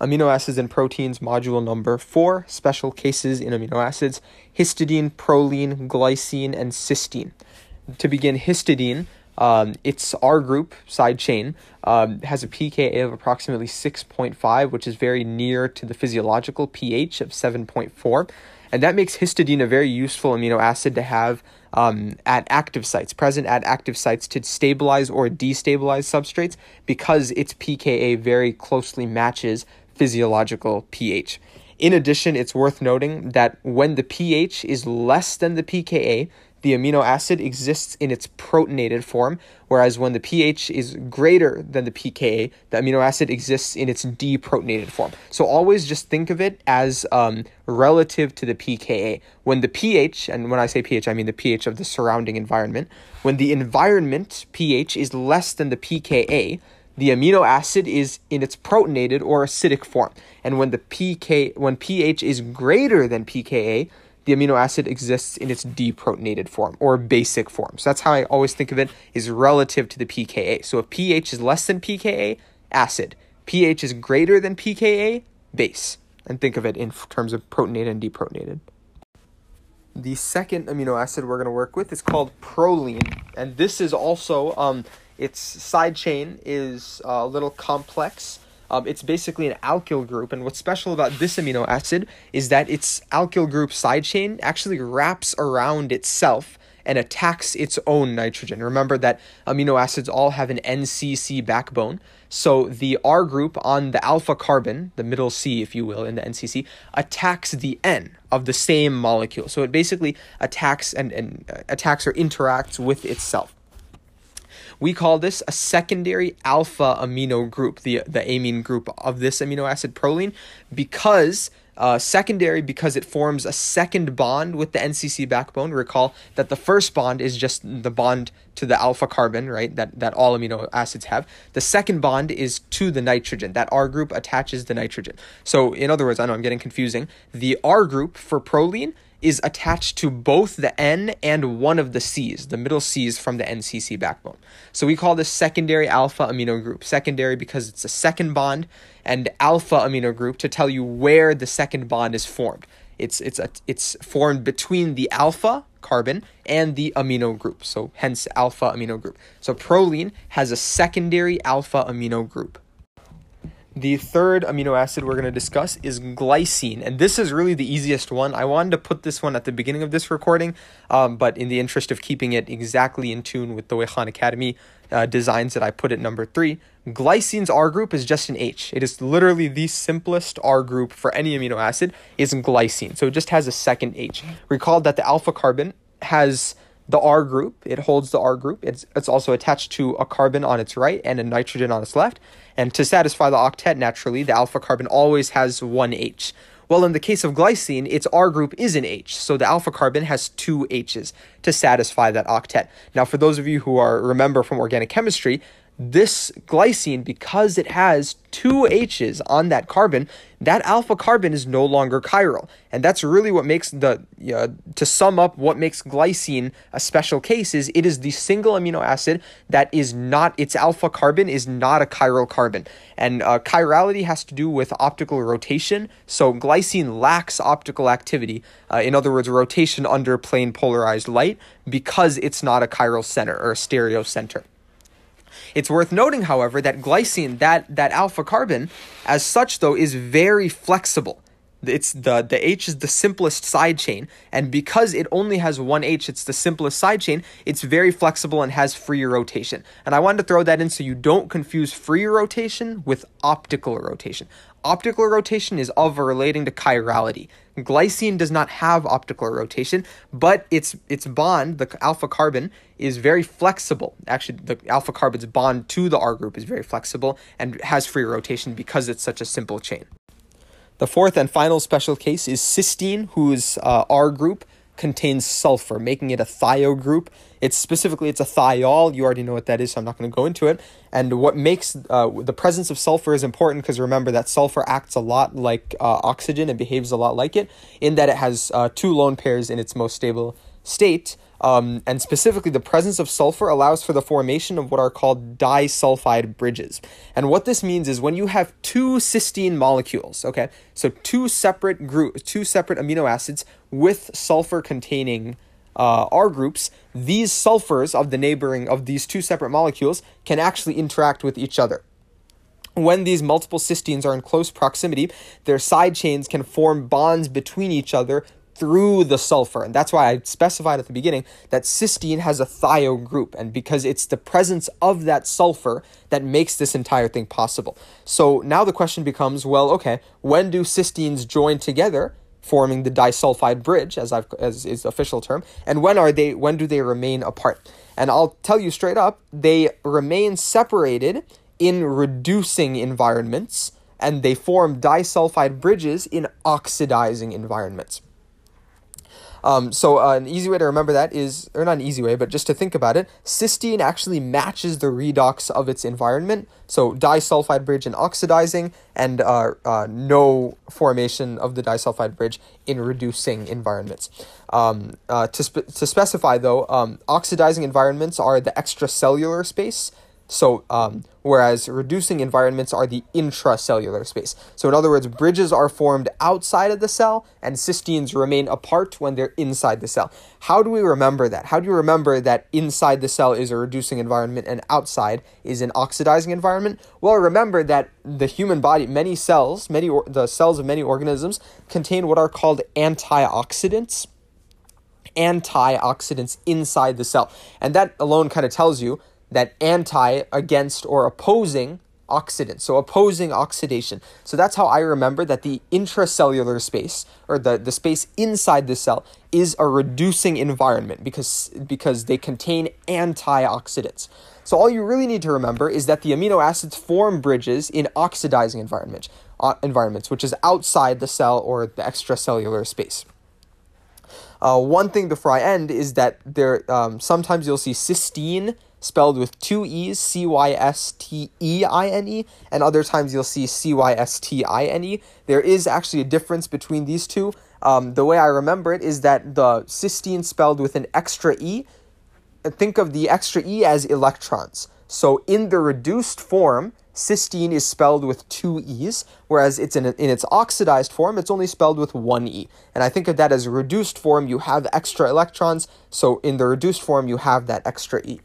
amino acids and proteins, module number four, special cases in amino acids, histidine, proline, glycine, and cysteine. To begin, histidine, um, its R group side chain um, has a pKa of approximately 6.5, which is very near to the physiological pH of 7.4. And that makes histidine a very useful amino acid to have um, at active sites, present at active sites to stabilize or destabilize substrates because its pKa very closely matches physiological pH. In addition, it's worth noting that when the pH is less than the pKa, the amino acid exists in its protonated form, whereas when the pH is greater than the pKa, the amino acid exists in its deprotonated form. So always just think of it as um, relative to the pKa. When the pH, and when I say pH, I mean the pH of the surrounding environment, when the environment pH is less than the pKa, the amino acid is in its protonated or acidic form. And when the pK when pH is greater than pKa, the amino acid exists in its deprotonated form or basic form. So that's how I always think of it is relative to the pKa. So if pH is less than pKa, acid. pH is greater than pKa, base. And think of it in terms of protonated and deprotonated. The second amino acid we're going to work with is called proline, and this is also um, its side chain is a little complex um, it's basically an alkyl group, and what's special about this amino acid is that its alkyl group side chain actually wraps around itself and attacks its own nitrogen. Remember that amino acids all have an NCC backbone. So the R group on the alpha carbon, the middle C, if you will, in the NCC, attacks the N of the same molecule. So it basically attacks and, and uh, attacks or interacts with itself. We call this a secondary alpha amino group, the, the amine group of this amino acid proline, because uh, secondary because it forms a second bond with the NCC backbone. Recall that the first bond is just the bond to the alpha carbon, right? That that all amino acids have. The second bond is to the nitrogen. That R group attaches the nitrogen. So in other words, I know I'm getting confusing. The R group for proline is attached to both the N and one of the C's, the middle C's from the NCC backbone. So we call this secondary alpha amino group. Secondary because it's a second bond, and alpha amino group to tell you where the second bond is formed. It's it's a, it's formed between the alpha carbon and the amino group. So hence alpha amino group. So proline has a secondary alpha amino group. The third amino acid we're going to discuss is glycine, and this is really the easiest one. I wanted to put this one at the beginning of this recording, um, but in the interest of keeping it exactly in tune with the way Khan Academy uh, designs it, I put it number three. Glycine's R group is just an H. It is literally the simplest R group for any amino acid is glycine, so it just has a second H. Recall that the alpha carbon has the R group. It holds the R group. It's, it's also attached to a carbon on its right and a nitrogen on its left. And to satisfy the octet, naturally, the alpha carbon always has one H. Well, in the case of glycine, its R group is an H, so the alpha carbon has two H's to satisfy that octet. Now, for those of you who are remember from organic chemistry, this glycine, because it has two H's on that carbon, that alpha carbon is no longer chiral. And that's really what makes the, to sum up what makes glycine a special case is it is the single amino acid that is not, its alpha carbon is not a chiral carbon. And uh, chirality has to do with optical rotation. So glycine lacks optical activity. Uh, in other words, rotation under plane polarized light because it's not a chiral center or a stereo center. It's worth noting, however, that glycine, that, that alpha carbon, as such, though, is very flexible. It's the, the H is the simplest side chain, and because it only has one H, it's the simplest side chain, it's very flexible and has free rotation. And I wanted to throw that in so you don't confuse free rotation with optical rotation. Optical rotation is of relating to chirality. Glycine does not have optical rotation, but its its bond, the alpha carbon, is very flexible. Actually, the alpha carbon's bond to the R group is very flexible and has free rotation because it's such a simple chain. The fourth and final special case is cysteine, whose uh, R group contains sulfur, making it a thio group. It's specifically it's a thiol. You already know what that is, so I'm not going to go into it. And what makes uh, the presence of sulfur is important because remember that sulfur acts a lot like uh, oxygen and behaves a lot like it in that it has uh, two lone pairs in its most stable state. Um, and specifically, the presence of sulfur allows for the formation of what are called disulfide bridges. And what this means is when you have two cysteine molecules, okay, so two separate group, two separate amino acids with sulfur containing uh, R groups, these sulfurs of the neighboring of these two separate molecules can actually interact with each other. When these multiple cysteines are in close proximity, their side chains can form bonds between each other through the sulfur. And that's why I specified at the beginning that cysteine has a thio group, and because it's the presence of that sulfur that makes this entire thing possible. So now the question becomes well, okay, when do cysteines join together? forming the disulfide bridge as I've as is the official term and when are they when do they remain apart and I'll tell you straight up they remain separated in reducing environments and they form disulfide bridges in oxidizing environments um, so uh, an easy way to remember that is, or not an easy way, but just to think about it, cysteine actually matches the redox of its environment. So disulfide bridge in oxidizing and uh, uh, no formation of the disulfide bridge in reducing environments. Um, uh, to, spe- to specify though, um, oxidizing environments are the extracellular space so, um, whereas reducing environments are the intracellular space. So, in other words, bridges are formed outside of the cell and cysteines remain apart when they're inside the cell. How do we remember that? How do you remember that inside the cell is a reducing environment and outside is an oxidizing environment? Well, remember that the human body, many cells, many or- the cells of many organisms contain what are called antioxidants antioxidants inside the cell. And that alone kind of tells you that anti against or opposing oxidant, so opposing oxidation. So that's how I remember that the intracellular space or the, the space inside the cell is a reducing environment because because they contain antioxidants. So all you really need to remember is that the amino acids form bridges in oxidizing environment, uh, environments, which is outside the cell or the extracellular space. Uh, one thing before I end is that there um, sometimes you'll see cysteine spelled with two E's, C Y S T E I N E, and other times you'll see C Y S T I N E. There is actually a difference between these two. Um, the way I remember it is that the cysteine spelled with an extra E, think of the extra E as electrons. So in the reduced form, cysteine is spelled with two E's, whereas it's in, in its oxidized form, it's only spelled with one E. And I think of that as reduced form, you have extra electrons, so in the reduced form, you have that extra E.